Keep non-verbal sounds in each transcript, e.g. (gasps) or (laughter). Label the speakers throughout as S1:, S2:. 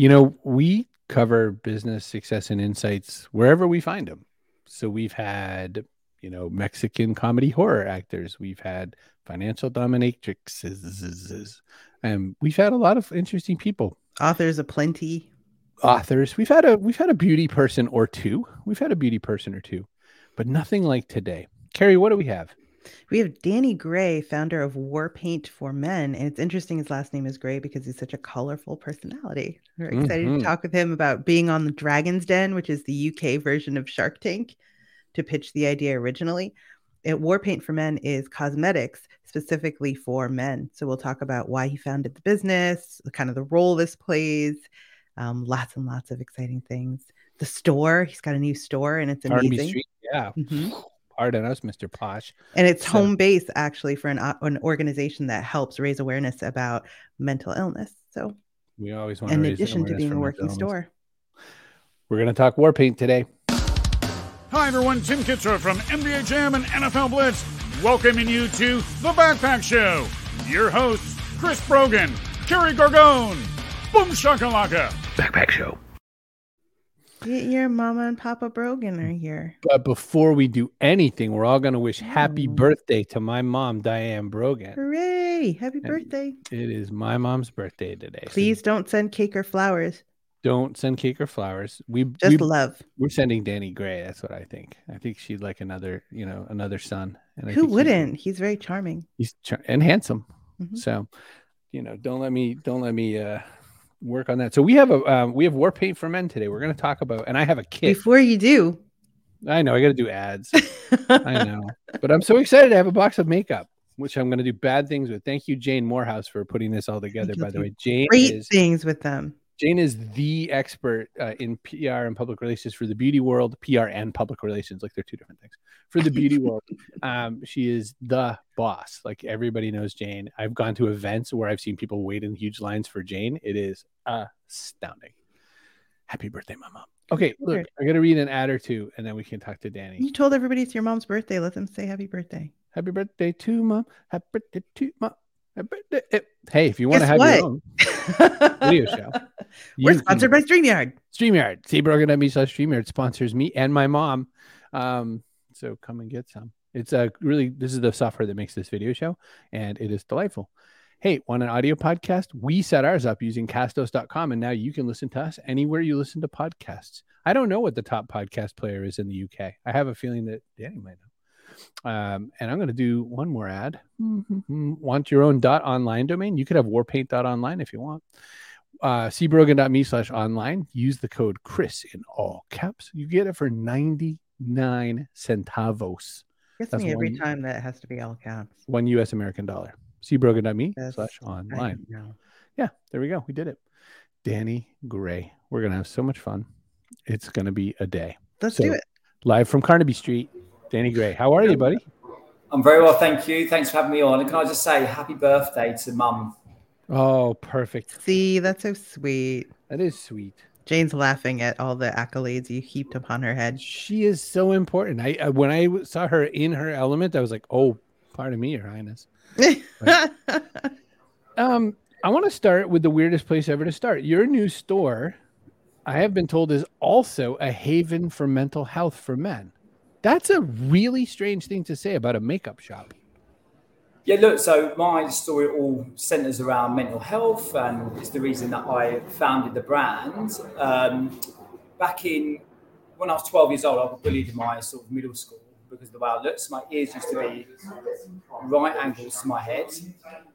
S1: You know, we cover business success and insights wherever we find them. So we've had, you know, Mexican comedy horror actors. We've had financial dominatrixes. And we've had a lot of interesting people.
S2: Authors aplenty.
S1: Authors. We've had a we've had a beauty person or two. We've had a beauty person or two, but nothing like today. Kerry, what do we have?
S2: We have Danny Gray, founder of War Paint for Men. And it's interesting his last name is Gray because he's such a colorful personality. We're excited
S1: Mhm.
S2: to talk with him about being on the Dragon's Den, which is the UK version of Shark Tank, to pitch the idea originally. It, War Paint for Men is cosmetics specifically for men. So we'll talk about why he founded the business, the kind of the role this plays, um, lots and lots of exciting things. The store, he's got a new store and it's amazing.
S1: Street. Yeah.
S2: Mhm.
S1: Pardon us, Mr. Posh.
S2: And it's
S1: So-
S2: home base actually for an, an organization that helps raise awareness about mental illness. So,
S1: We always want
S2: in
S1: to raise
S2: addition to being a working store,
S1: We're going to talk war paint today.
S3: Hi, everyone. Tim Kitzrow from NBA Jam and NFL Blitz, welcoming you to The Backpack Show. Your hosts, Chris Brogan, Kerry Gorgone, Boom Shakalaka.
S1: Backpack Show.
S2: Get your mama and Papa Brogan are here.
S1: But before we do anything, we're all going to wish happy
S2: Oh.
S1: birthday to my mom, Diane Brogan.
S2: Hooray! Happy
S1: And
S2: birthday.
S1: It is my mom's birthday today. so
S2: Please don't send cake or flowers.
S1: don't send cake or flowers. We,
S2: Just
S1: we
S2: love.
S1: we're sending Danny Gray. That's what I think. I think she'd like another, you know, another son. And I
S2: Who wouldn't? He's very charming.
S1: He's, char- and handsome.
S2: Mhm.
S1: So, you know, don't let me don't let me uh work on that. So we have a um, we have war paint for men today. We're going to talk about, and I have a kit.
S2: Before you do,
S1: I know I got to do ads. (laughs) I know, but I'm so excited to have a box of makeup, which I'm going to do bad things with. Thank you, Jane Morehouse, for putting this all together. By the way, Jane
S2: great
S1: is
S2: things with them.
S1: Jane is the expert uh, in PR and public relations for the beauty world. PR and public relations, like they're two different things. For the beauty (laughs) world, um, she is the boss. Like everybody knows Jane. I've gone to events where I've seen people wait in huge lines for Jane. It is astounding. Happy birthday, my mom. Okay, look,
S2: Word.
S1: I got to read an ad or two, and then we can talk to Danny.
S2: You told everybody it's your mom's birthday. Let them say happy birthday.
S1: Happy birthday to mom. Happy birthday to mom. Birthday. eh, Hey, if you want to have your own (laughs) video show,
S2: We're sponsored
S1: can-
S2: by StreamYard.
S1: StreamYard. StreamYard.me slash StreamYard sponsors me and my mom. Um, so come and get some. It's a really this is the software that makes this video show, and it is delightful. Hey, want an audio podcast? We set ours up using castos.com, and now you can listen to us anywhere you listen to podcasts. I don't know what the top podcast player is in the UK. I have a feeling that Danny might know. Um, and I'm going to do one more ad. Want your own dot online domain? You could have warpaint.online if you want uh, cbrogan.me slash online. Use the code Chris in all caps. You get it for 99 centavos,
S2: Gets
S1: That's
S2: me every
S1: one-
S2: time that has to be all caps.
S1: one US American dollar. cbrogan.me slash online. Yeah, there we go. We did it. Danny Gray. We're going to have so much fun. It's going to be a day.
S2: Let's
S1: So-
S2: do it.
S1: Live from Carnaby Street. Danny Gray. How are you, buddy?
S4: I'm very well, thank you. Thanks for having me on. And can I just say happy birthday to mum?
S1: Oh, perfect.
S2: See, that's so sweet.
S1: That is sweet.
S2: Jane's laughing at all the accolades you heaped upon her head.
S1: She is so important. I, I when I saw her in her element, I was like, "Oh, pardon me, Your Highness." (laughs) Um, I want to start with the weirdest place ever to start. Your new store, I have been told, is also a haven for mental health for men. That's a really strange thing to say about a makeup shop.
S4: Yeah, look, so my story all centers around mental health, and it's the reason that I founded the brand. Um, back in when I was 12 years old, I was bullied in my sort of middle school because of the way I looked. My ears used to be right angles to my head,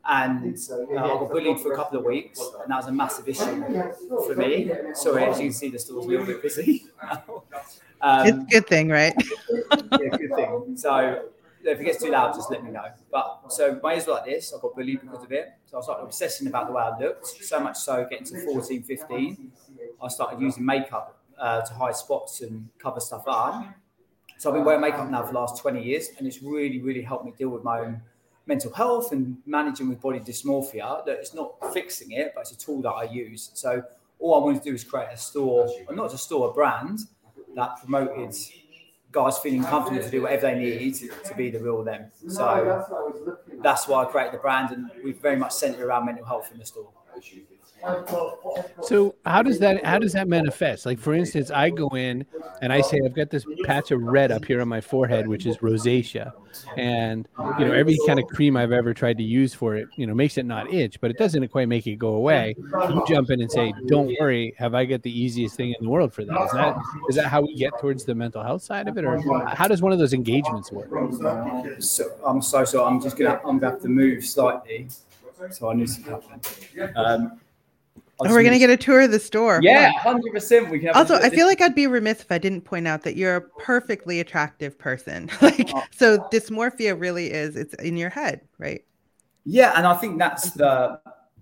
S4: and uh, I got bullied for a couple of weeks, and that was a massive issue for me. Sorry, as you can see, the store's a little bit busy. (laughs) um,
S2: it's a good thing, right? (laughs)
S4: yeah, good thing. So if it gets too loud, just let me know. But so my ears were like this. I got bullied because of it. So I started obsessing about the way I looked. So much so, getting to 14, 15, I started using makeup uh, to hide spots and cover stuff up. So I've been wearing makeup now for the last 20 years, and it's really, really helped me deal with my own mental health and managing with body dysmorphia. That it's not fixing it, but it's a tool that I use. So all I wanted to do is create a store, or not just a store, a brand that promoted guys feeling comfortable to do whatever they need to be the real them. So that's why I created the brand, and we've very much centered around mental health in the store.
S1: So how does that how does that manifest? Like for instance, I go in and I say I've got this patch of red up here on my forehead, which is rosacea, and you know every kind of cream I've ever tried to use for it, you know, makes it not itch, but it doesn't quite make it go away. You jump in and say, "Don't worry, have I got the easiest thing in the world for that?" Is that is that how we get towards the mental health side of it, or how does one of those engagements work?
S4: So, I'm so sorry. I'm just gonna I'm gonna have to move slightly. So I knew something happened. Um,
S2: Oh, we're gonna get a tour of the store.
S4: Yeah, hundred percent. We can.
S2: Also, I feel like I'd be remiss if I didn't point out that you're a perfectly attractive person. (laughs) like, so dysmorphia really is it's in your head, right?
S4: Yeah, and I think that's the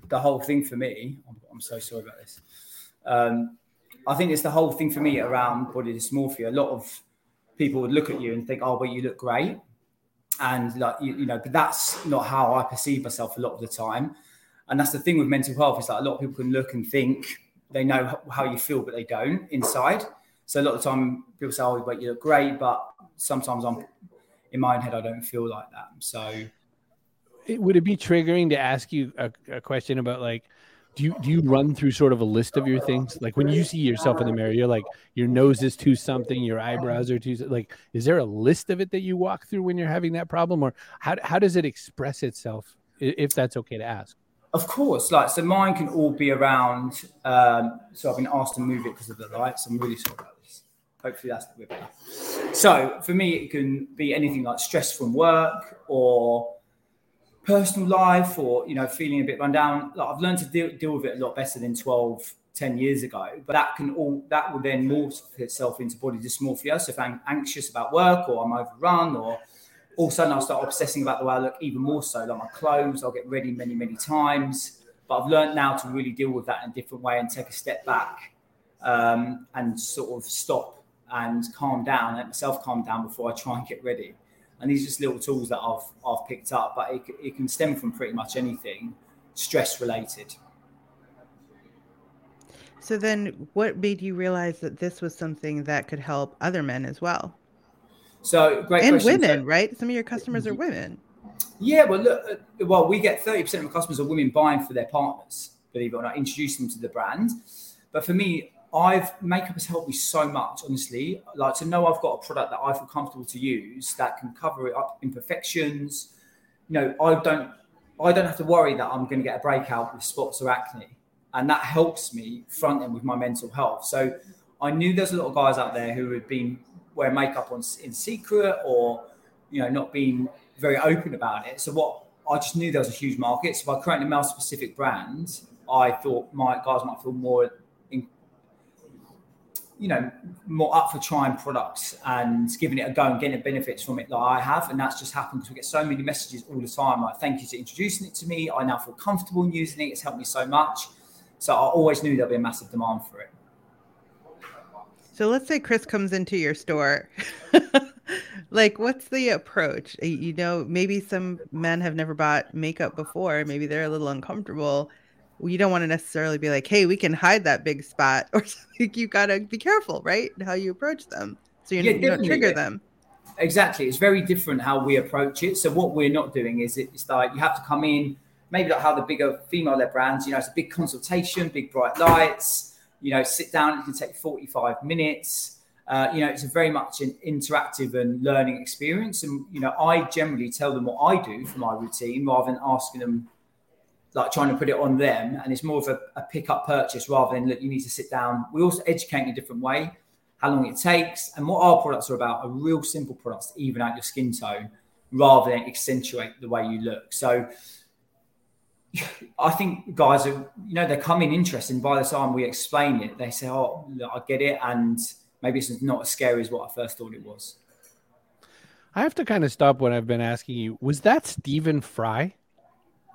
S4: the whole thing for me. I'm, I'm so sorry about this. Um, I think it's the whole thing for me around body dysmorphia. A lot of people would look at you and think, "Oh, well, you look great," and like you, you know, but that's not how I perceive myself a lot of the time. And that's the thing with mental health is like a lot of people can look and think they know how you feel, but they don't inside. So a lot of the time people say, "Oh, but you look great," but sometimes I'm in my own head, I don't feel like that. So.
S1: it- would it be triggering to ask you a, a question about like do you do you run through sort of a list of your things like when you see yourself in the mirror you're like your nose is too something your eyebrows are too like is there a list of it that you walk through when you're having that problem or how, how does it express itself if that's okay to ask
S4: Of course, like so, mine can all be around. Um, so I've been asked to move it because of the lights. I'm really sorry about this. Hopefully that's the way better. So for me, it can be anything like stress from work or personal life, or you know, feeling a bit run down. Like I've learned to deal, deal with it a lot better than 12, 10 years ago. But that can all that will then morph itself into body dysmorphia. So if I'm anxious about work or I'm overrun or all of a sudden I'll start obsessing about the way I look even more so. Like my clothes, I'll get ready many, many times. But I've learned now to really deal with that in a different way and take a step back um, and sort of stop and calm down, let myself calm down before I try and get ready. And these are just little tools that I've I've picked up, but it, it can stem from pretty much anything stress related.
S2: So then, what made you realize that this was something that could help other men as well,
S4: So great
S2: and
S4: question. So-
S2: women, right? Some of your customers are women.
S4: Yeah, well, look, uh, well, we get 30% of our customers are women buying for their partners, believe it or not, introducing them to the brand. But for me, I've makeup has helped me so much, honestly. Like to know I've got a product that I feel comfortable to use that can cover up imperfections. You know, I don't I don't have to worry that I'm going to get a breakout with spots or acne. And that helps me front end with my mental health. So I knew there's a lot of guys out there who had been wearing makeup on in secret or you know not being very open about it. So what I just knew there was a huge market. So by creating a male specific brand, I thought my guys might feel more in, you know, more up for trying products and giving it a go and getting the benefits from it that I have. And that's just happened because we get so many messages all the time. Like, thank you for introducing it to me. I now feel comfortable in using it. It's helped me so much. So I always knew there'd be a massive demand for it.
S2: So let's say Chris comes into your store. (laughs) like, what's the approach? You know, maybe some men have never bought makeup before. Maybe they're a little uncomfortable. You don't want to necessarily be like, "Hey, we can hide that big spot," (laughs) or something. You gotta be careful, right? How you approach them, so you're,
S4: Yeah,
S2: you don't trigger
S4: yeah.
S2: them.
S4: Exactly. It's very different how we approach it. So what we're not doing is it's like you have to come in, maybe like how the bigger female led brands, you know, it's a big consultation, big bright lights, you know, sit down, it can take 45 minutes. Uh, you know, it's a very much an interactive and learning experience. And, you know, I generally tell them what I do for my routine rather than asking them, like trying to put it on them. And it's more of a, a pick up purchase rather than, look, you need to sit down. We also educate in a different way how long it takes, and what our products are about are real simple products to even out your skin tone rather than accentuate the way you look. So I think guys are, you know, they come in interested, and by the time we explain it, they say, Oh, look, I get it, and maybe it's not as scary as what I first thought it was.
S1: i have to kind of stop what i've been asking you was that stephen fry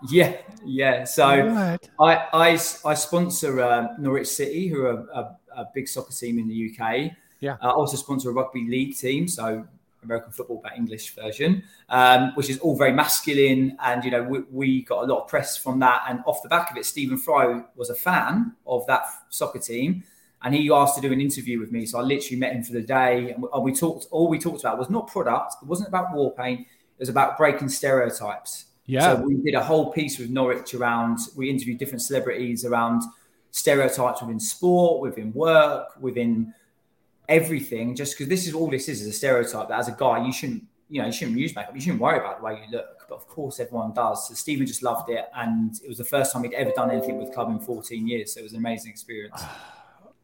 S4: Yeah, yeah. So
S1: what
S4: I, I, I sponsor um, Norwich City, who are a, a big soccer team in the UK.
S1: Yeah.
S4: I also sponsor a rugby league team, so American football but English version, um, which is all very masculine. And you know, we, we got a lot of press from that. And off the back of it, Stephen Fry was a fan of that soccer team, and he asked to do an interview with me. So I literally met him for the day, and we, and we talked. All we talked about was not product. It wasn't about war paint. It was about breaking stereotypes
S1: Yeah.
S4: So we did a whole piece with Norwich around. We interviewed different celebrities around stereotypes within sport, within work, within everything. Just because this is all this is is a stereotype that as a guy you shouldn't, you know, you shouldn't use makeup. You shouldn't worry about the way you look. But of course, everyone does. So Stephen just loved it, and it was the first time he'd ever done anything with club in 14 years. So it was an amazing experience. (sighs)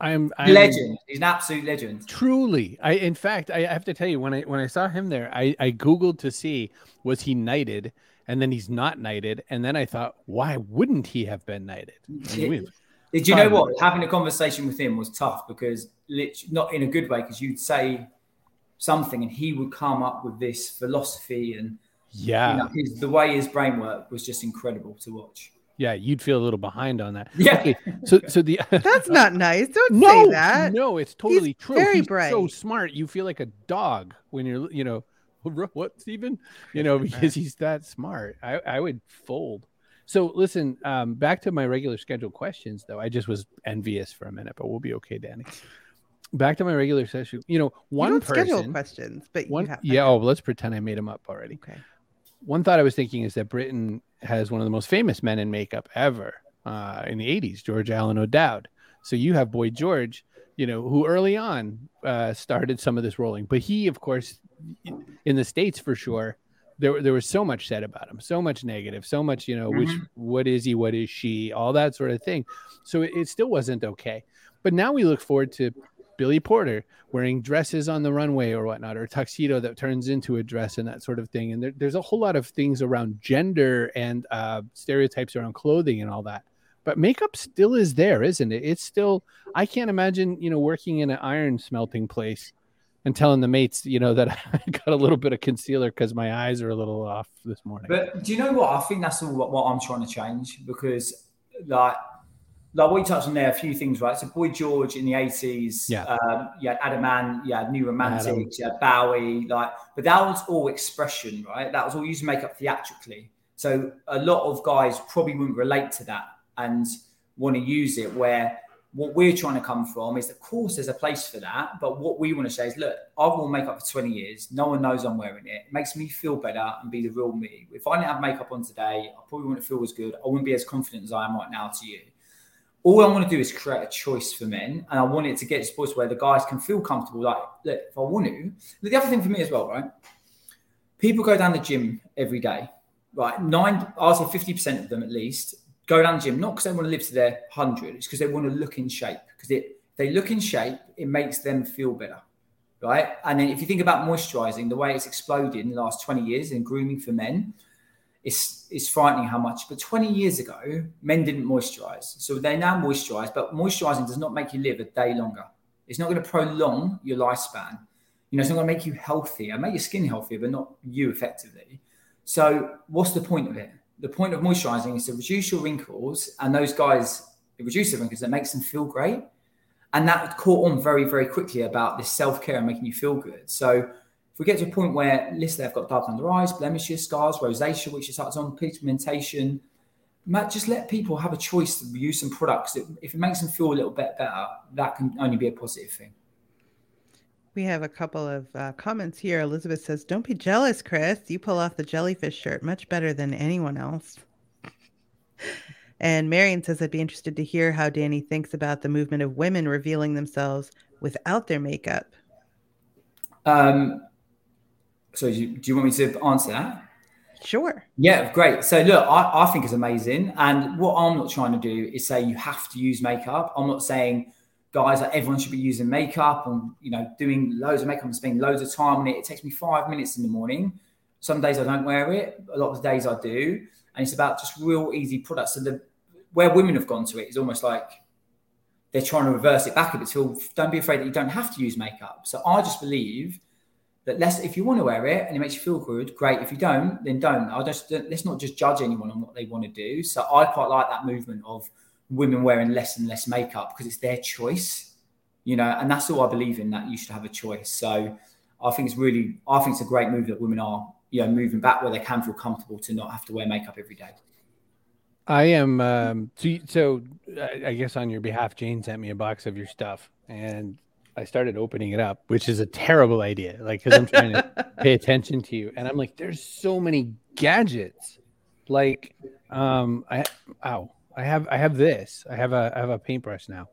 S1: I'm, I'm
S4: legend. He's an absolute legend.
S1: Truly, I in fact I have to tell you when I when I saw him there, I I googled to see was he knighted, and then he's not knighted, and then I thought, why wouldn't he have been knighted? I mean, (laughs)
S4: Did you know what? Having a conversation with him was tough because not in a good way, because you'd say something and he would come up with this philosophy and
S1: yeah,
S4: you know, his, the way his brain worked was just incredible to watch.
S1: yeah, you'd feel a little behind on that.
S4: Yeah.
S1: Okay, so so the (laughs)
S2: That's not nice. Don't
S1: no
S2: say that.
S1: no, it's totally
S2: He's
S1: true.
S2: very
S1: He's so smart. You feel like a dog when you're you know (laughs) what Stephen, you know because he's that smart. I I would fold. So listen, um, back to my regular scheduled questions though. I just was envious for a minute, but we'll be okay, Danny. Back to my regular session. You know,
S2: You
S1: one
S2: schedule
S1: person.
S2: questions, but
S1: One,
S2: you have.
S1: yeah. Oh, let's pretend I made them up already.
S2: Okay.
S1: One thought I was thinking is that Britain has one of the most famous men in makeup ever uh, in the 80s, George Alan O'Dowd. So you have Boy George, you know, who early on uh, started some of this rolling. But he, of course, in the States for sure, there, there was so much said about him, so much negative, so much, you know, which, what is he, what is she, all that sort of thing. So it, it still wasn't okay. But now we look forward to Billy Porter wearing dresses on the runway or whatnot, or a tuxedo that turns into a dress and that sort of thing. And there, there's a whole lot of things around gender and uh, stereotypes around clothing and all that. But makeup still is there, isn't it? It's still, I can't imagine, you know, working in an iron smelting place and telling the mates, you know, that (laughs) I got a little bit of concealer because my eyes are a little off this morning.
S4: But do you know what? I think that's what, what I'm trying to change because, like, like we touched on there, a few things, right? So, Boy George in the 80s,
S1: Yeah.
S4: um, you had Adam Ant, you had New. Romantics, you had Bowie, like, but that was all expression, right? That was all using makeup theatrically. So, a lot of guys probably wouldn't relate to that and want to use it where what we're trying to come from is, of course, there's a place for that. But what we want to say is, look, I've worn makeup for 20 years. No one knows I'm wearing it. It makes me feel better and be the real me. If I didn't have makeup on today, I probably wouldn't feel as good. I wouldn't be as confident as I am right now to you. All I want to do is create a choice for men. And I want it to get to point where the guys can feel comfortable. Like, look, if I want to. The other thing for me as well, right? People go down the gym every day, right? Nine, I'll say 50% of them at least go down the gym, not because they want to live to their 100, it's because they want to look in shape. Because it, they look in shape, it makes them feel better, right? And then if you think about moisturizing, the way it's exploded in the last 20 years in grooming for men, it's, it's frightening how much. But 20 years ago, men didn't moisturize. So they now moisturize, but moisturizing does not make you live a day longer. It's not going to prolong your lifespan. You know, it's not going to make you healthier, make your skin healthier, but not you effectively. So what's the point of it? The point of moisturizing is to reduce your wrinkles, and those guys it reduces the wrinkles. That makes them feel great, and that caught on very, very quickly about this self care and making you feel good. So if we get to a point where, listen, they've got dark under eyes, blemishes, scars, rosacea, which is starts on pigmentation, Matt, just let people have a choice to use some products. If it makes them feel a little bit better, that can only be a positive thing.
S2: We have a couple of uh, comments here. Elizabeth says, Don't be jealous, Chris. You pull off the jellyfish shirt much better than anyone else. And Marion says, I'd be interested to hear how Danny thinks about the movement of women revealing themselves without their makeup.
S4: Um, so, do you, do you want me to answer that?
S2: Sure.
S4: Yeah, great. So look, I, I think it's amazing. And what I'm not trying to do is say you have to use makeup. I'm not saying guys like everyone should be using makeup and you know doing loads of makeup and spending loads of time on it. It takes me five minutes in the morning. Some days I don't wear it. A lot of the days I do. And it's about just real easy products. And the where women have gone to it is almost like they're trying to reverse it back a bit. So don't be afraid that you don't have to use makeup. So I just believe that less if you want to wear it and it makes you feel good, great. If you don't, then don't. I just let's not just judge anyone on what they want to do. So I quite like that movement of women wearing less and less makeup because it's their choice, you know, and that's all I believe in that you should have a choice. So I think it's really, I think it's a great move that women are, you know, moving back where they can feel comfortable to not have to wear makeup every day.
S1: I am. Um, so, so I I guess on your behalf, Jane sent me a box of your stuff, and I started opening it up, which is a terrible idea. Like, because I'm trying to (laughs) pay attention to you, and I'm like, there's so many gadgets. like um I ow I have I have this I have a I have a paintbrush now,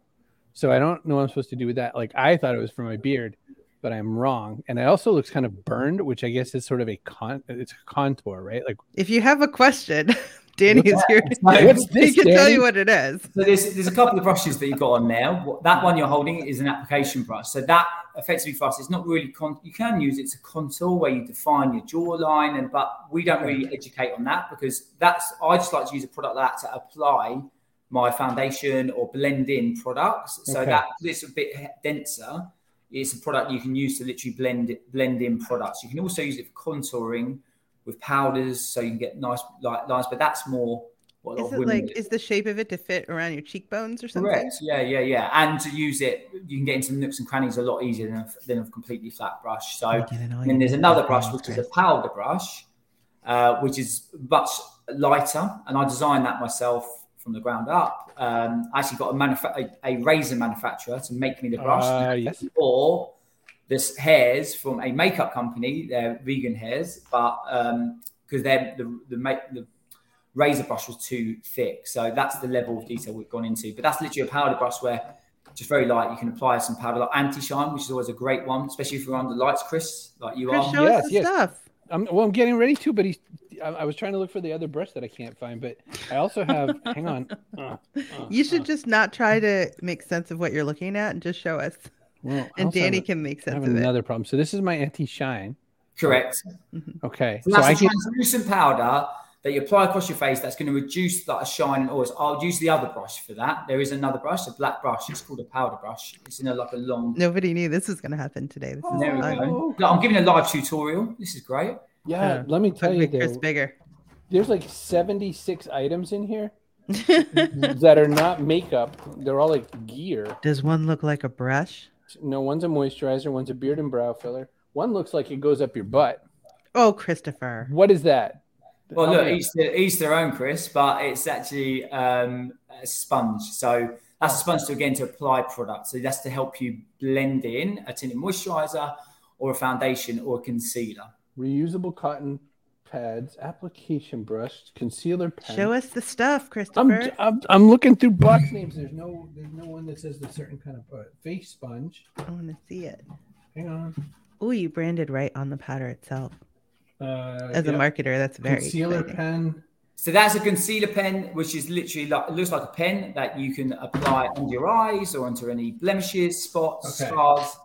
S1: so I don't know what I'm supposed to do with that. Like I thought it was for my beard, but I'm wrong, and it also looks kind of burned, which I guess is sort of a con it's a contour, right? Like
S2: If you have a question, (laughs) Danny is here.
S1: What's
S2: he
S1: this,
S2: can tell you what it is.
S4: So there's there's a couple of brushes that you've got on there. That one you're holding is an application brush. So that effectively for us, it's not really con- you can use it to contour where you define your jawline, and but we don't really educate on that because that's I just like to use a product like that to apply my foundation or blend in products. So
S1: Okay.
S4: that it's a bit denser. It's a product you can use to literally blend it, blend in products. You can also use it for contouring with powders, so you can get nice like lines. But that's more what a lot
S2: Is
S4: of
S2: it like
S4: do.
S2: is the shape of it to fit around your cheekbones or something?
S4: Correct. Yeah, yeah, yeah. And to use it, you can get into nooks and crannies a lot easier than a, than a completely flat brush. So,
S2: Get in
S4: and then there's another brush, which is a powder brush, uh, which is much lighter. And I designed that myself from the ground up. Um, I actually got a, manufa- a, a razor manufacturer to make me the brush.
S1: uh, yes,
S4: or this hairs from a makeup company. They're vegan hairs, but because they're the the, make, the razor brush was too thick, so that's the level of detail we've gone into. But that's literally a powder brush where just very light. You can apply some powder like anti shine, which is always a great one, especially if you're under lights, Chris, like you
S2: Chris,
S4: are.
S2: show
S1: Yes,
S2: us the
S1: yes.
S2: stuff.
S1: I'm well. I'm getting ready to, but he's. I, I was trying to look for the other brush that I can't find, but I also have. hang on. Uh, (laughs) uh,
S2: You should
S1: uh,
S2: just not try to make sense of what you're looking at and just show us.
S1: Well,
S2: And
S1: also have
S2: Danny
S1: a-
S2: can make
S1: I
S2: sense
S1: have
S2: of it.
S1: another problem. So this is my anti-shine.
S4: Correct. Mm-hmm.
S1: Okay,
S4: So
S1: so
S4: that's
S1: I
S4: a
S1: can.
S4: translucent powder that you apply across your face. That's going to reduce like a shine and oils. I'll use the other brush for that. There is another brush, a black brush. It's called a powder brush. It's in a like a long.
S2: Nobody knew this was going to happen today. This is
S4: There we go.
S1: Oh.
S4: Look, I'm giving a live tutorial. This is great.
S1: Yeah,
S2: Yeah.
S1: let me tell you,
S2: make Chris
S1: though,
S2: bigger.
S1: there's like 76 items in here (laughs) that are not makeup. They're all like gear.
S2: Does one look like a brush?
S1: No, one's a moisturizer, one's a beard and brow filler. One looks like it goes up your butt.
S2: Oh, Christopher.
S1: What is that?
S4: Well,
S1: Help
S4: look,
S1: me out.
S4: each their, each their own, Chris, but it's actually um, a sponge. So that's a sponge to again to apply product. So that's to help you blend in a tinted moisturizer or a foundation or a concealer.
S1: reusable cotton pads, application brush, concealer pen.
S2: Show us the stuff,
S1: I'm,
S2: Christopher.
S1: I'm I'm looking through box names. There's no there's no one that says the certain kind of uh, face sponge.
S2: I want to see it.
S1: Hang on.
S2: Oh, you branded right on the powder itself.
S1: Uh,
S2: As a marketer, that's very
S1: concealer
S2: exciting.
S1: pen.
S4: So that's a concealer pen, which is literally like it looks like a pen that you can apply under your eyes or onto any blemishes, spots,
S1: Okay.
S4: scars.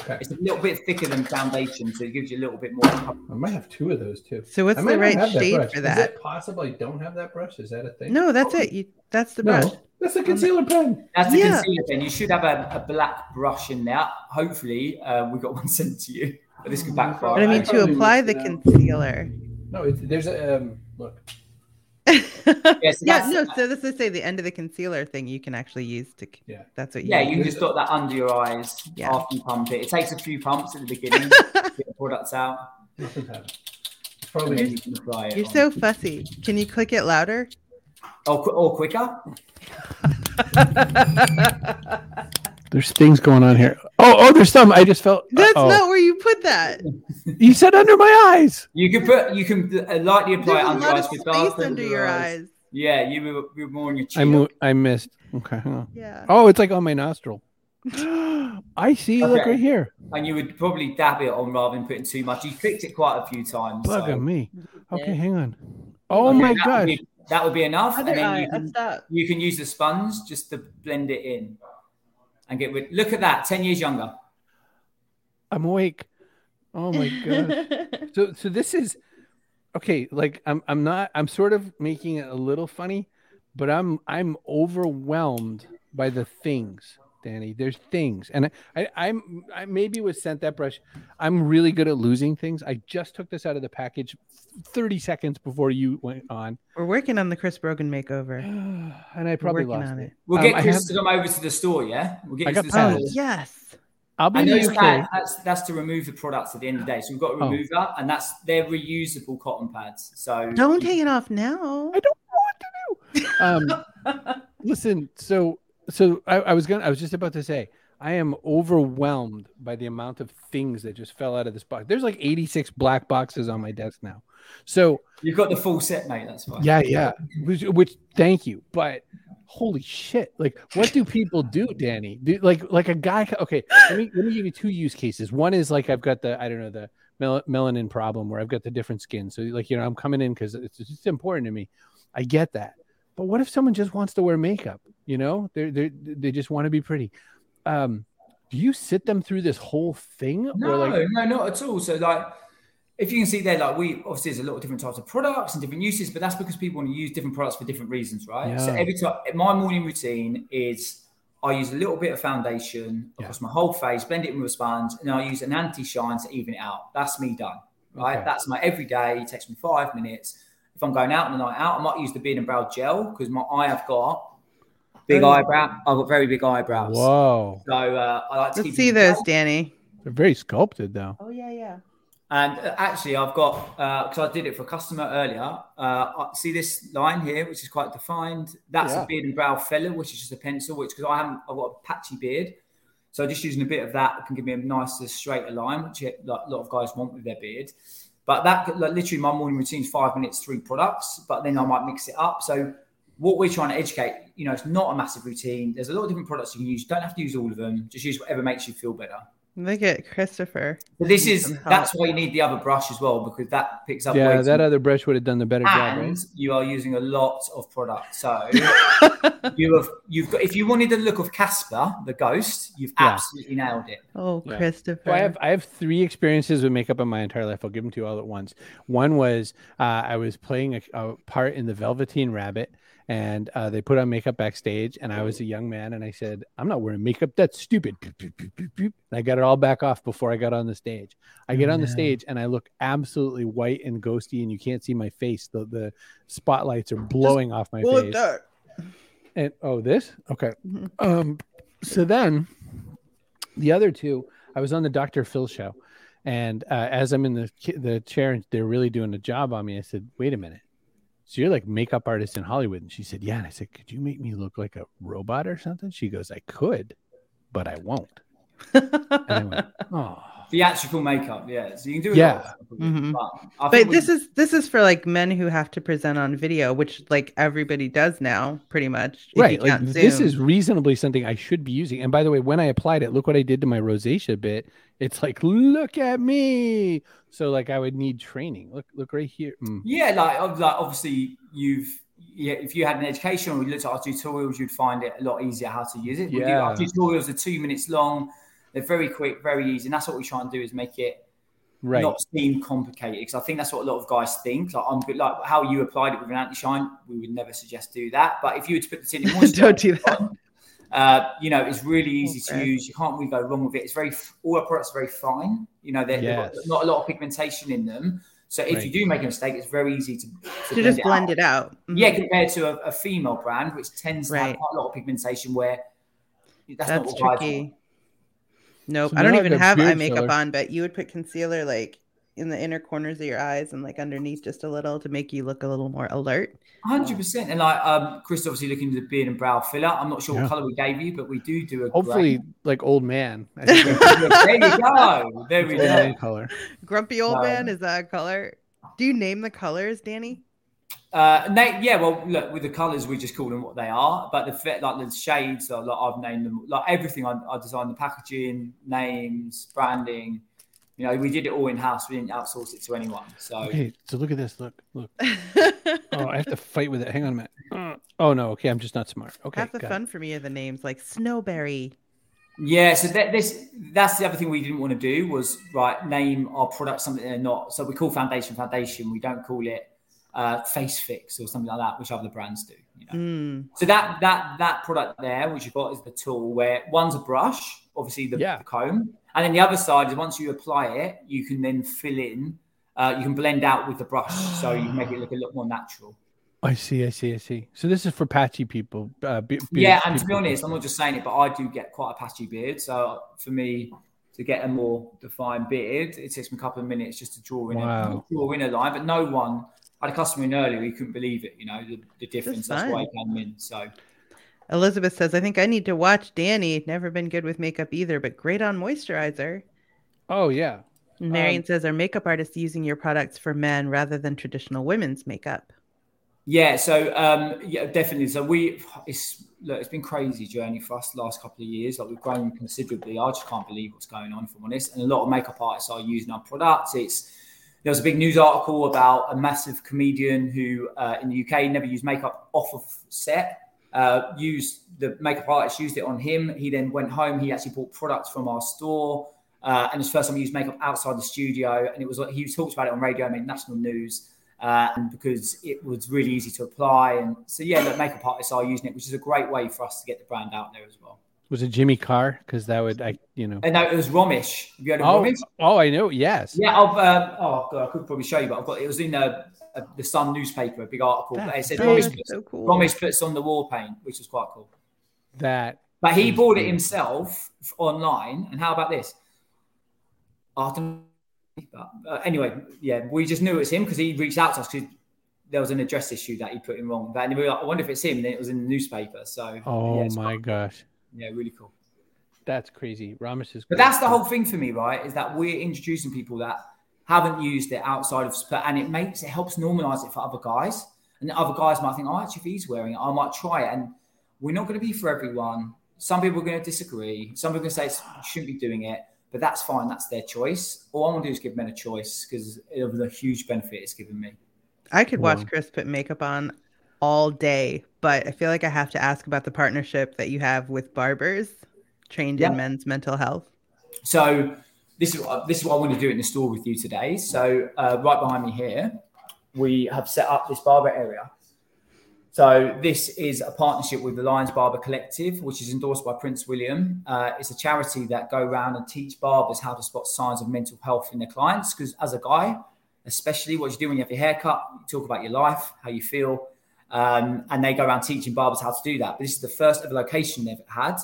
S1: Okay.
S4: It's a little bit thicker than foundation, so it gives you a little bit more. coverage.
S1: I might have two of those too.
S2: So what's the right
S1: have that
S2: shade for
S1: Is
S2: that?
S1: it possible I don't have that brush? Is that a thing?
S2: No, that's it. You, that's the
S1: No,
S2: brush.
S1: that's the concealer pen.
S4: That's the
S2: Yeah.
S4: concealer pen. You should have a, a black brush in there. Hopefully, uh, we got one (laughs) sent to you. But this could backfire.
S2: But I
S1: I
S2: mean, to apply the concealer.
S1: No, it's, there's a um, look.
S4: Yeah, so
S2: yeah, no. So this is say the end of the concealer thing you can actually use to.
S1: Yeah.
S2: That's what you.
S4: Yeah, you can just dot that under your eyes
S2: Yeah.
S4: after you pump it. It takes a few pumps at the beginning (laughs) to get the products out,
S1: Nothing happened. It's
S4: and
S1: probably
S4: you can apply it.
S2: You're
S4: on.
S2: so fussy. Can you click it louder?
S4: or, qu- or quicker. (laughs)
S1: there's things going on here. Oh, oh, there's some. I just felt.
S2: That's
S1: oh.
S2: not where you put that.
S1: You said under my eyes.
S4: You can put you can uh, lightly apply
S2: There's
S4: it
S2: a
S4: under your
S2: lot
S4: eyes
S2: of space
S4: dark
S2: under your eyes.
S4: Yeah, you were, you were more on your
S1: I
S4: chin.
S1: mo- I missed. Okay, hang.
S2: Yeah.
S1: Oh, it's like on my nostril. (laughs) I see. Look right here.
S4: and you would probably dab it on rather than putting too much. You clicked it quite a few times.
S1: Bug
S4: so-
S1: me. Okay,
S2: Yeah.
S1: hang on. Oh
S4: Okay,
S1: my
S4: that would
S1: gosh.
S4: be- that would be enough, and
S2: Other
S4: then
S2: eye.
S4: you can, you can use the sponge just to blend it in and get rid. Look at that, ten years younger.
S1: I'm awake. Oh my god. (laughs) so so this is okay like i'm i'm not i'm sort of making it a little funny but i'm i'm overwhelmed by the things danny there's things and i, I i'm i maybe was sent that brush i'm really good at losing things i just took this out of the package 30 seconds before you went on
S2: We're working on the Chris Brogan makeover. (sighs)
S1: and i probably
S2: working
S1: lost
S2: on
S1: it,
S2: it.
S4: We'll
S1: Um,
S4: get
S1: I
S4: Chris
S1: have-
S4: to come over to the store. Yeah, we'll get
S1: I
S4: you
S1: got
S4: to the
S1: pens.
S2: Oh
S4: store.
S2: yes.
S1: i'll be
S4: And those
S1: the
S4: pads,
S1: uk
S4: that's that's to remove the products at the end of the day. So we've got a
S1: Oh.
S4: remover, and that's they're reusable cotton pads. So
S2: Don't take it off now.
S1: I don't know what to do. Um, (laughs) listen, so so I, I was gonna I was just about to say I am overwhelmed by the amount of things that just fell out of this box. There's like 86 black boxes on my desk now. So
S4: You've got the full set, mate. That's fine.
S1: yeah, yeah. Which, which thank you. But holy shit. Like what do people do, Danny? Do, like like a guy okay, let me let me give you two use cases. One is like I've got the I don't know the mel- melanin problem where I've got the different skin. So like you know I'm coming in cuz it's just important to me. I get that. But what if someone just wants to wear makeup, you know? They they they just want to be pretty. Um do you sit them through this whole thing
S4: No,
S1: or like
S4: no, not at all. So like, if you can see there, like we obviously there's a lot of different types of products and different uses, but that's because people want to use different products for different reasons, right?
S1: Yeah.
S4: So every time my morning routine is I use a little bit of foundation
S1: Yeah.
S4: across my whole face, blend it in with a sponge, and I use an anti-shine to even it out. That's me done, right?
S1: Okay.
S4: That's my everyday. It takes me five minutes. If I'm going out on a night out, I might use the beard and brow gel because my eye have got big
S2: Oh.
S4: eyebrow. I've got very big eyebrows.
S1: whoa.
S4: So uh, I like to
S2: Let's see
S4: them
S2: those, Danny.
S1: They're very sculpted though.
S2: Oh yeah, yeah.
S4: And uh, actually, I've got because I did it for a customer earlier. Uh, see this line here, which is quite defined. That's
S1: Yeah.
S4: a beard and brow filler, which is just a pencil. Which because I haven't, I've got a patchy beard, so just using a bit of that can give me a nicer, straighter line, which like, a lot of guys want with their beard. But that like, literally my morning routine is five minutes, three products. But then I might mix it up. So what we're trying to educate, you know, it's not a massive routine. There's a lot of different products you can use. You don't have to use all of them. Just use whatever makes you feel better.
S2: Look at Christopher.
S4: But this is that's why you need the other brush as well because that picks up
S1: Yeah,
S4: way
S1: that
S4: too
S1: other brush would have done the better job, right?
S4: and you are using a lot of product. So (laughs) you have you've got if you wanted the look of Casper, the ghost, you've
S1: Yeah.
S4: absolutely nailed it.
S2: Oh,
S1: Yeah.
S2: Christopher.
S1: So I have I have three experiences with makeup in my entire life. I'll give them to you all at once. One was uh, I was playing a, a part in the Velveteen Rabbit, and uh, they put on makeup backstage, and I was a young man, and I said, "I'm not wearing makeup. That's stupid." And I got it all back off before I got on the stage. I get on the
S2: No.
S1: stage, and I look absolutely white and ghosty, and you can't see my face. The the spotlights are blowing off my face. And oh, this okay.
S2: Mhm.
S1: Um, so then the other two, I was on the Dr. Phil show, and uh, as I'm in the the chair and they're really doing a job on me, I said, "Wait a minute." So you're like makeup artist in Hollywood, and she said, "Yeah." And I said, "Could you make me look like a robot or something?" She goes, "I could, but I won't." And I went, "Oh,
S4: Theatrical makeup, yeah. So you can do a
S1: Yeah.
S4: lot of stuff with it,
S2: Mhm.
S4: but,
S2: But
S4: think we-
S2: this is this is for like men who have to present on video, which like everybody does now, pretty much.
S1: right." Like this is reasonably something I should be using. And by the way, when I applied it, look what I did to my rosacea bit. It's like, look at me. So like I would need training. Look, look right here. Mm.
S4: Yeah, like, like obviously you've yeah, if you had an education or you looked at our tutorials, you'd find it a lot easier how to use it. We do, our
S1: Yeah.
S4: tutorials are two minutes long. They're very quick, very easy, and that's what we try and do is make it
S1: Right.
S4: not seem complicated because I think that's what a lot of guys think. Like I'm good, like how you applied it with an anti-shine, we would never suggest do that. But if you were to put the (laughs) tinted moisturizer
S2: Don't do that.
S4: on, uh, you know, it's really easy to use. You can't really go wrong with it. It's very all our products are very fine. You know, they're, they've got not a lot of pigmentation in them. So if
S1: Right.
S4: you do make a mistake, it's very easy to,
S2: to just blend
S4: out.
S2: it out. Mhm.
S4: Yeah, compared to a, a female brand, which tends to have quite a lot of pigmentation, where that's,
S2: that's,
S4: not what guys
S2: tricky. Nope,
S1: So
S2: I don't even
S1: I've
S2: eye makeup
S1: filler.
S2: on, but you would put concealer like in the inner corners of your eyes and like underneath just a little to make you look a little more alert.
S4: Hundred percent, and like um, Chris obviously looking into the beard and brow filler. I'm not sure
S1: Yeah.
S4: what color we gave you, but we do do a
S1: Hopefully,
S4: grey.
S1: like old man. I think that's
S4: there you go. There we go.
S1: color.
S2: Grumpy old
S4: No.
S2: man is that a color? Do you name the colors, Danny?
S4: Uh, na- yeah, well, look with the colors, we just call them what they are. But the fit, like the shades, are, like I've named them. Like everything, I, I designed the packaging, names, branding. You know, we did it all in house. We didn't outsource it to anyone. So
S1: Okay, so look at this. Look, look. (laughs) Oh, I have to fight with it. Hang on a minute. Oh no. Okay, I'm just not smart. Okay.
S2: Half the
S1: got it.
S2: fun for me are the names like Snowberry.
S4: Yeah, so that, this that's the other thing we didn't want to do was right name our product something they're not. So we call foundation foundation. We don't call it uh, face fix or something like that, which other brands do. You know?
S2: Mm.
S4: So that that that product there, which you've got, is the tool where one's a brush, obviously the,
S1: Yeah.
S4: the comb, and then the other side is once you apply it, you can then fill in. Uh, you can blend out with the brush, so you make it look a lot more natural.
S1: I see. I see. I see. So this is for patchy people. Uh, be-
S4: Yeah, and to be honest, I'm not just saying it, but I do get quite a patchy beard. So for me to get a more defined beard, it takes me a couple of minutes just to draw in
S1: Wow.
S4: a draw in a line. But no one, I had a customer in earlier, he couldn't believe it. You know the, the difference. That's why he came in. So
S2: Elizabeth says, I think I need to watch Danny. Never been good with makeup either, but great on moisturizer.
S1: Oh yeah.
S2: Marion
S1: Um,
S2: says, Are makeup artists using your products for men rather than traditional women's makeup?
S4: Yeah, so um, yeah, definitely. So we, it's look, it's been crazy journey for us the last couple of years. Like we've grown considerably. I just can't believe what's going on, if I'm honest. And a lot of makeup artists are using our products. It's there was a big news article about a massive comedian who uh, in the UK never used makeup off of set. Uh, used the makeup artist used it on him. He then went home. He actually bought products from our store. Uh, and the first time he used makeup outside the studio. And it was like he talked about it on radio, made national news uh, and because it was really easy to apply. And so, yeah, the makeup artists are using it, which is a great way for us to get the brand out there as well.
S1: Was it Jimmy Carr? Because that would I you know.
S4: And no, it was Romesh. Have you heard of
S1: Oh,
S4: Romesh?
S1: oh, I know. Yes.
S4: Yeah, I've, um, oh god, I could probably show you, but I've got it was in uh uh the Sun newspaper, a big article. But it said
S1: That's
S4: Romesh
S2: that's
S4: puts,
S2: so cool.
S4: Romesh puts on the War Paint, which was quite cool.
S1: That.
S4: But he
S1: Seems
S4: bought it himself online. And how about this? I don't but, uh, anyway, yeah, we just knew it was him because he reached out to us because there was an address issue that he put in wrong. But we were like, I wonder if it's him. And then it was in the newspaper. So,
S1: Oh
S4: yeah,
S1: my
S4: quite-
S1: gosh,
S4: yeah, really cool.
S1: that's crazy. Romesh is.
S4: But that's the whole thing for me, right? Is that we're introducing people that haven't used it outside of sport, and it makes it helps normalize it for other guys. And other guys might think, oh, actually, if he's wearing it, I might try it. And we're not going to be for everyone. Some people are going to disagree. Some people are going to say you shouldn't be doing it, but that's fine. That's their choice. All I want to do is give men a choice because of the huge benefit it's given me.
S2: I could watch Chris put makeup on all day, but I feel like I have to ask about the partnership that you have with barbers trained
S4: Yeah.
S2: in men's mental health.
S4: So this is what, this is what I want to do in the store with you today. So uh, right behind me here, we have set up this barber area. So this is a partnership with the Lions Barber Collective, which is endorsed by Prince William. Uh, it's a charity that go around and teach barbers how to spot signs of mental health in their clients. Because as a guy, especially what you do when you have your haircut, you talk about your life, how you feel, um, and they go around teaching barbers how to do that. But this is the first ever location they've had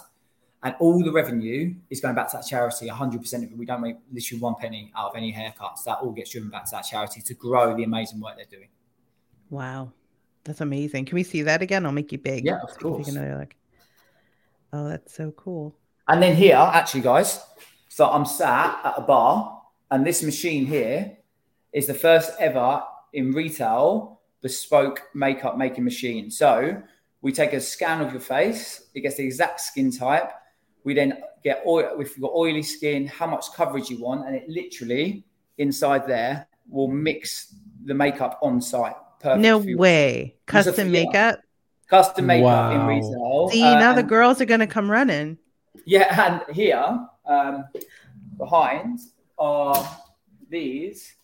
S4: and all the revenue is going back to that charity 100% of it we don't make literally one penny out of any haircuts that all gets driven back to that charity to grow the amazing work they're doing
S2: Wow. That's amazing. Can we see that again? I'll make you big.
S4: Yeah, of
S2: so you can
S4: course.
S2: Take another look. Oh, that's so cool.
S4: and then here actually guys so i'm sat at a bar and this machine here is the first ever in retail bespoke makeup making machine so we take a scan of your face it gets the exact skin type we then get oil if you've got oily skin how much coverage you want and it literally inside there will mix the makeup on site perfect
S2: No way. Custom makeup.
S4: custom makeup in
S1: Wow.
S4: retail
S2: See,
S4: uh,
S2: now the girls are going to come running.
S4: yeah, (laughs) and here um, behind are these.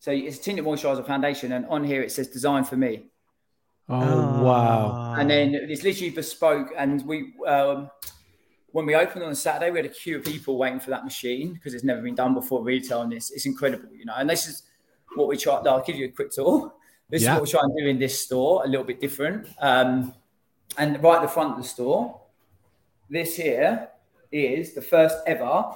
S4: So it's tinted moisturizer foundation, and on here it says "Design for me,"
S1: Oh, wow.
S4: and then it's literally bespoke. And we, um, when we opened on a Saturday, we had a queue of people waiting for that machine because it's never been done before retail, and it's, it's incredible, you know. And this is what we try. I'll give you a quick tour. This
S1: Yeah.
S4: is what we try and do in this store, a little bit different. Um, and right at the front of the store, this here is the first ever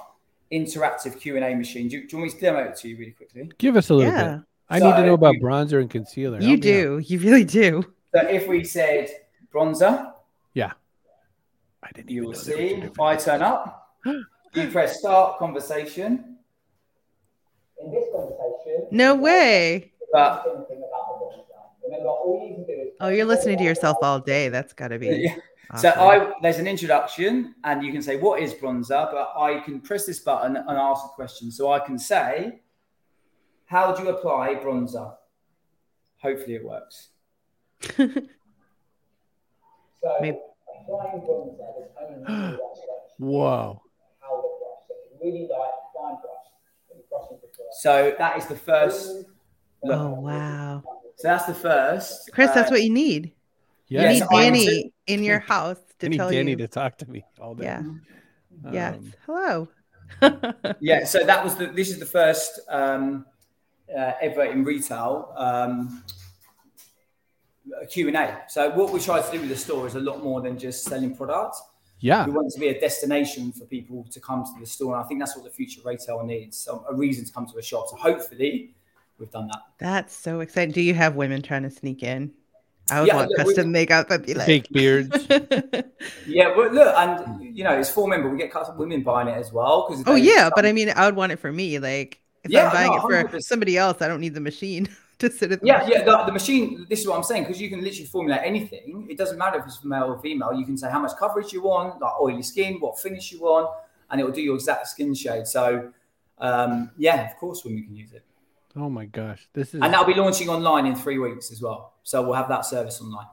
S4: interactive Q and A machine. Do you, do you want me to demo it to you really quickly?
S1: Give us a little
S2: Yeah,
S1: bit. I need to know about
S4: you-
S1: bronzer and concealer.
S2: you
S1: Help out.
S2: do. You really do.
S4: So if we said bronzer, Yeah.
S1: I didn't
S4: you
S1: even
S4: will
S1: know there was a
S4: see. If I turn up, you (gasps) press start conversation. In this conversation,
S2: No way.
S4: but remember, all you can do is
S2: Oh, you're listening to yourself all day. That's got to be. (laughs)
S4: Yeah. So. I there's an introduction, and you can say what is bronzer, but I can press this button and ask a question. So I can say, "How do you apply bronzer?" Hopefully, it works. (laughs) so
S2: Maybe-
S4: applying bronzer, there's only (gasps) one how the brush. So really light, fine brush. that you're brushing before. So that is the first.
S2: oh wow,
S4: So that's the first.
S2: Chris, that's
S4: uh,
S2: what you need.
S1: Yeah.
S2: You
S4: Yes,
S2: need Danny
S4: do.
S2: In your house to
S1: I need
S2: tell
S1: Danny
S2: you.
S1: to talk to me all day.
S2: Yeah. Yes.
S1: Um,
S2: Hello. (laughs)
S4: yeah so that was the this is the first um uh, ever in retail um q&a so what we try to do with the store is a lot more than just selling products
S1: yeah.
S4: we want it to be a destination for people to come to the store and i think that's what the future retail needs so a reason to come to a shop so hopefully we've done that
S2: That's so exciting. Do you have women trying to sneak in? I would
S4: Yeah,
S2: want
S4: look, we-
S2: custom makeup. I'd be like,
S1: Fake beards. (laughs)
S4: Yeah, but look, and you know, it's four men, but we get custom women buying it as well. Because
S2: oh yeah, but I mean, I would want it for me. Like if
S4: Yeah,
S2: I'm buying
S4: no,
S2: it for somebody else, I don't need the machine (laughs) to sit at the
S4: Yeah,
S2: machine.
S4: yeah. The, the machine. This is what I'm saying because you can literally formulate anything. It doesn't matter if it's male or female. You can say how much coverage you want, like oily skin, what finish you want, and it will do your exact skin shade. So, um, yeah, of course, women can use it,
S1: Oh my gosh, this is.
S4: and that'll be launching online in three weeks as well. So we'll have that service online.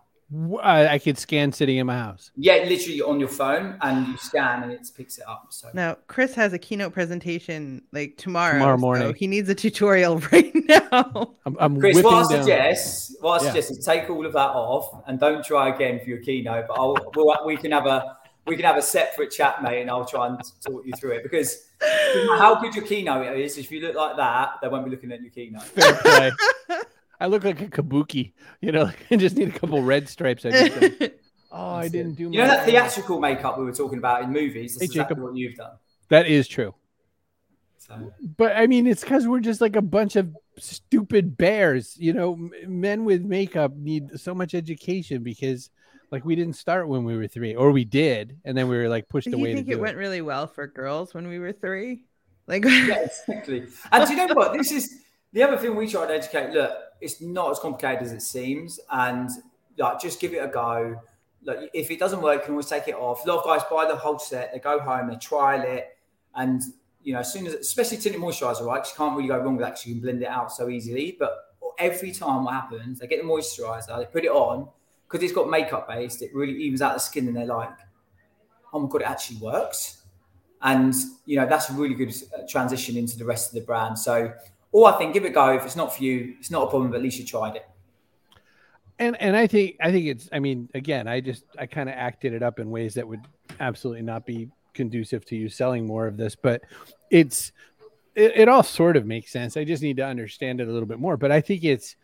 S1: I, uh, I could scan sitting in my house.
S4: Yeah, literally on your phone, and you scan and it picks it up. So
S2: Now, Chris has a keynote presentation like tomorrow.
S1: Tomorrow
S2: so
S1: morning.
S2: he needs a tutorial (laughs) right now.
S1: I'm, I'm
S4: Chris, what I
S1: down.
S4: suggest, what I
S1: Yeah.
S4: suggest is take all of that off and don't try again for your keynote. But I'll, we'll, we can have a we can have a separate chat, mate, and I'll try and talk you through it because how good your keynote is. If you look like that, they won't be looking at your keynote.
S1: Fair play. (laughs) I look like a kabuki. You know, like (laughs) I just need a couple red stripes. I just (laughs) oh, I didn't do.
S4: You know
S1: my-
S4: that theatrical makeup we were talking about in movies. That's
S1: Hey,
S4: exactly
S1: Jacob.
S4: what you've done.
S1: That is true.
S4: So,
S1: But I mean, it's because we're just like a bunch of stupid bears. You know, M- men with makeup need so much education because, like, we didn't start when we were three, or we did, and then we were like pushed
S2: Do
S1: away
S2: you think
S1: to
S2: it
S1: do
S2: went
S1: it.
S2: really well for girls when we were three? Like,
S4: yeah, exactly. And do you know what? This is the other thing we try to educate. Look, it's not as complicated as it seems, and like just give it a go. Like, if it doesn't work, you can always take it off. A lot of guys buy the whole set, they go home, they trial it, and you know, as soon as, especially tinted moisturizer, right? you can't really go wrong with that 'cause you can blend it out so easily. But every time what happens, they get the moisturizer, they put it on because it's got makeup based. It really evens out the skin, and they're like, "Oh my god, it actually works." and you know that's a really good uh, transition into the rest of the brand. So, all I think, give it a go. If it's not for you, it's not a problem. But at least you tried it.
S1: and and I think I think it's I mean again I just I kind of acted it up in ways that would absolutely not be conducive to you selling more of this but it's it, it all sort of makes sense I just need to understand it a little bit more but I think it's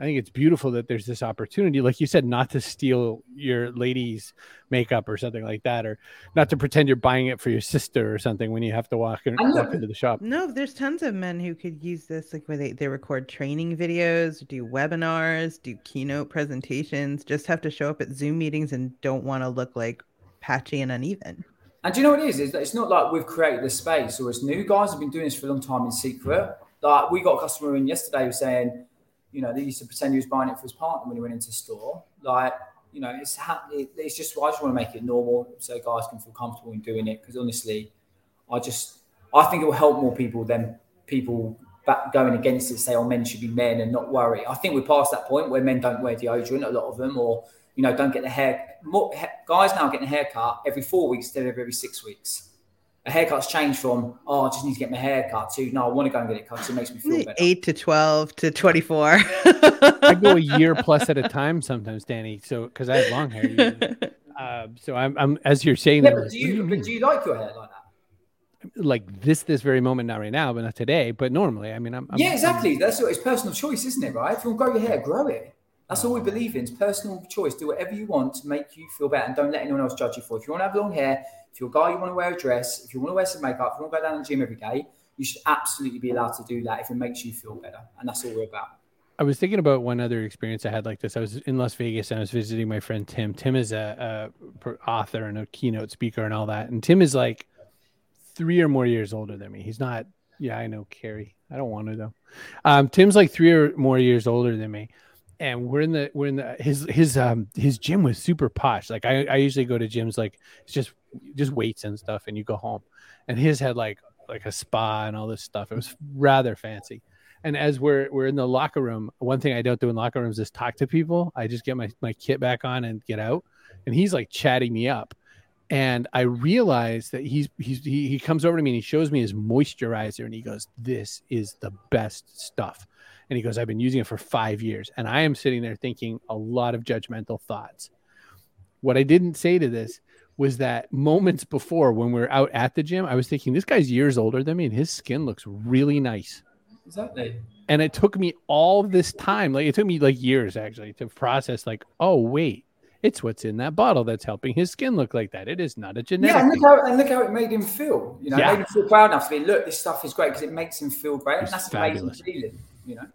S1: I think it's beautiful that there's this opportunity like you said not to steal your lady's makeup or something like that or not to pretend you're buying it for your sister or something when you have to walk, in, walk into the shop
S2: no, there's tons of men who could use this, like where they, they record training videos, do webinars, do keynote presentations, just have to show up at Zoom meetings and don't want to look like patchy and uneven.
S4: And do you know what it is? Is that it's not like we've created this space or it's new. Guys have been doing this for a long time in secret. Like we got a customer in yesterday who was saying, you know, they used to pretend he was buying it for his partner when he went into store. Like, you know, it's it's just I just want to make it normal so guys can feel comfortable in doing it. Because honestly, I just I think it will help more people than people back going against it. Say, oh, men should be men and not worry. I think we're past that point where men don't wear deodorant. A lot of them, or you know, don't get the hair. More, guys now getting a haircut every four weeks instead of every six weeks. A haircut's changed from oh, I just need to get my hair cut to no, I want to go and get it cut because it makes me feel better.
S2: Eight to twelve to twenty-four.
S1: I go a (laughs) year plus at a time sometimes Danny so because I have long hair. Uh, (laughs) so I'm, I'm as you're saying
S4: Yeah,
S1: that,
S4: but
S1: like,
S4: do you,
S1: you
S4: but do you like your hair like that?
S1: like this this very moment not right now but not today but normally i mean i'm, I'm
S4: yeah, exactly. That's what it's personal choice, isn't it? Right? If you want to grow your hair, grow it. That's all we believe in. It's personal choice. Do whatever you want to make you feel better, and don't let anyone else judge you for. it. If you want to have long hair, if you're a guy, you want to wear a dress, if you want to wear some makeup, if you want to go down to the gym every day, you should absolutely be allowed to do that if it makes you feel better, and that's all we're about.
S1: I was thinking about one other experience I had like this. I was in Las Vegas and I was visiting my friend Tim. Tim is a, a author and a keynote speaker and all that. And Tim is like three or more years older than me. He's not. Yeah, I know, Kerry. I don't want to though. Um, Tim's like three or more years older than me, and we're in the we're in the his his um his gym was super posh. Like I I usually go to gyms like it's just just weights and stuff, and you go home, and his had like like a spa and all this stuff. It was rather fancy. And as we're we're in the locker room, one thing I don't do in locker rooms is talk to people. I just get my my kit back on and get out. And he's like chatting me up. And I realize that he's he's he, he comes over to me and he shows me his moisturizer and he goes, This is the best stuff. And he goes, I've been using it for five years. And I am sitting there thinking a lot of judgmental thoughts. What I didn't say to this was that moments before when we were out at the gym, I was thinking, this guy's years older than me and his skin looks really nice
S4: Exactly.
S1: and it took me all this time like it took me like years actually to process like oh wait it's what's in that bottle that's helping his skin look like that it is not a genetic
S4: Yeah, and look, how, and look how it made him feel. You know,
S1: Yeah.
S4: made him feel proud enough to be, look, this stuff is great because it makes him feel great.
S1: It's
S4: and that's
S1: fabulous.
S4: amazing feeling, you know.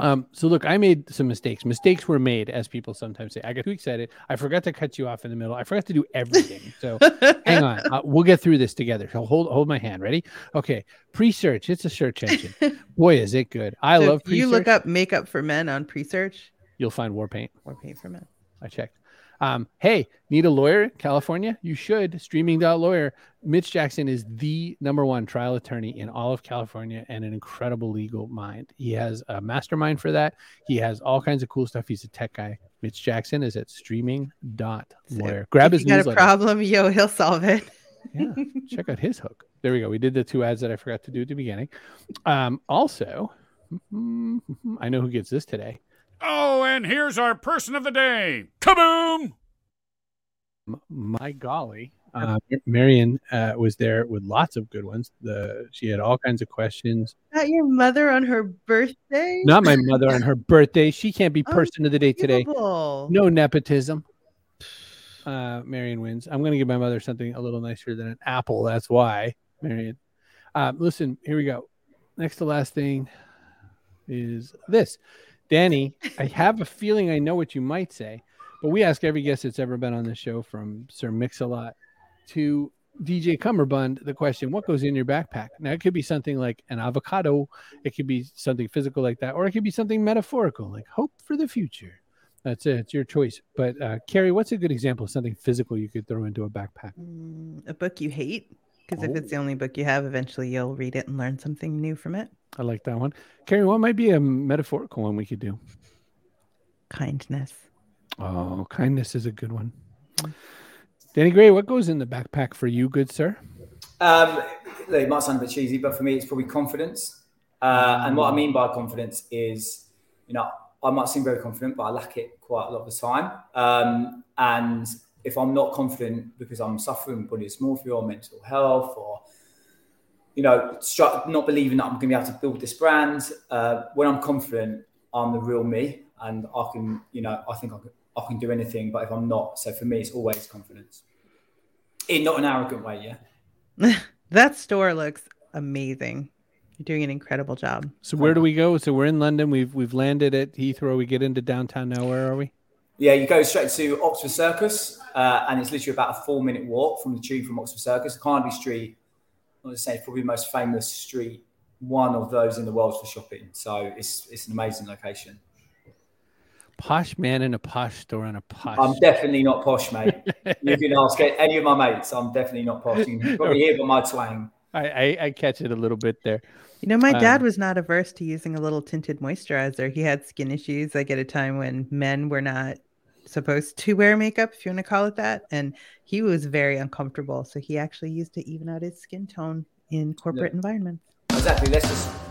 S1: Um, so look, I made some mistakes. Mistakes were made, as people sometimes say. I got too excited. I forgot to cut you off in the middle. I forgot to do everything. (laughs) So hang on, uh, we'll get through this together. So hold hold my hand. Ready? Okay. Presearch. It's a search engine. (laughs) Boy, is it good. I
S2: So
S1: love.
S2: if you look up makeup for men on Presearch
S1: You'll find war paint.
S2: or paint for men.
S1: I checked. Um, hey, need a lawyer? California? You should. Streaming.lawyer. Mitch Jackson is the number one trial attorney in all of California and an incredible legal mind. He has a mastermind for that. He has all kinds of cool stuff. He's a tech guy. Mitch Jackson is at streaming.lawyer. Grab
S2: if
S1: his
S2: you got a problem, yo, he'll solve it. (laughs)
S1: yeah, check out his hook. There we go. We did the two ads that I forgot to do at the beginning. Um, also, (laughs) I know who gets this today.
S3: Oh, and here's our person of the day. Kaboom!
S1: M- my golly uh, marion uh, was there with lots of good ones. The she had all kinds of questions.
S2: Not your mother on her birthday?
S1: not my mother (laughs) on her birthday. She can't be person of the day today. No nepotism. Uh marion wins. I'm gonna give my mother something a little nicer than an apple that's why marion. Uh, listen here we go. Next to last thing is this. Danny i have a feeling i know what you might say but we ask every guest that's ever been on the show from sir mix-a-lot to dj cummerbund the question what goes in your backpack now it could be something like an avocado it could be something physical like that or it could be something metaphorical like hope for the future that's it it's your choice but uh, Kerry what's a good example of something physical you could throw into a backpack
S2: Mm, a book you hate? Because if it's the
S1: Oh.
S2: only book you have, eventually you'll read it and learn something new from it.
S1: i like that one Kerry what might be a metaphorical one we could do
S2: Kindness.
S1: oh kindness is a good one danny gray what goes in the backpack for you good sir
S4: Um, it might sound a bit cheesy, but for me, it's probably confidence. Uh, and what I mean by confidence is, you know, I might seem very confident, but I lack it quite a lot of the time. Um, and if I'm not confident because I'm suffering body dysmorphia or mental health or, you know, not believing that I'm going to be able to build this brand, uh, when I'm confident, I'm the real me and I can, you know, I think I can, I can do anything. But if I'm not, so for me, it's always confidence. In not an arrogant way, yeah. (laughs)
S2: that store looks amazing. You're doing an incredible job.
S1: so where do we go so we're in london we've we've landed at heathrow we get into downtown now where are we
S4: Yeah, you go straight to Oxford Circus, uh, and it's literally about a four-minute walk from the tube from Oxford Circus. Carnaby Street, I would say, probably the most famous street, one of those in the world for shopping. So it's it's an amazing location.
S1: Posh man in a posh store in a posh
S4: I'm definitely not posh, mate. you can ask any of my mates. I'm definitely not posh. You can probably hear by my twang.
S1: I, I i catch it a little bit there
S2: You know, my dad
S1: Um,
S2: was not averse to using a little tinted moisturizer. He had skin issues like at a time when men were not supposed to wear makeup, if you want to call it that. And he was very uncomfortable. So he actually used to even out his skin tone in corporate environments.
S4: Exactly. Let's just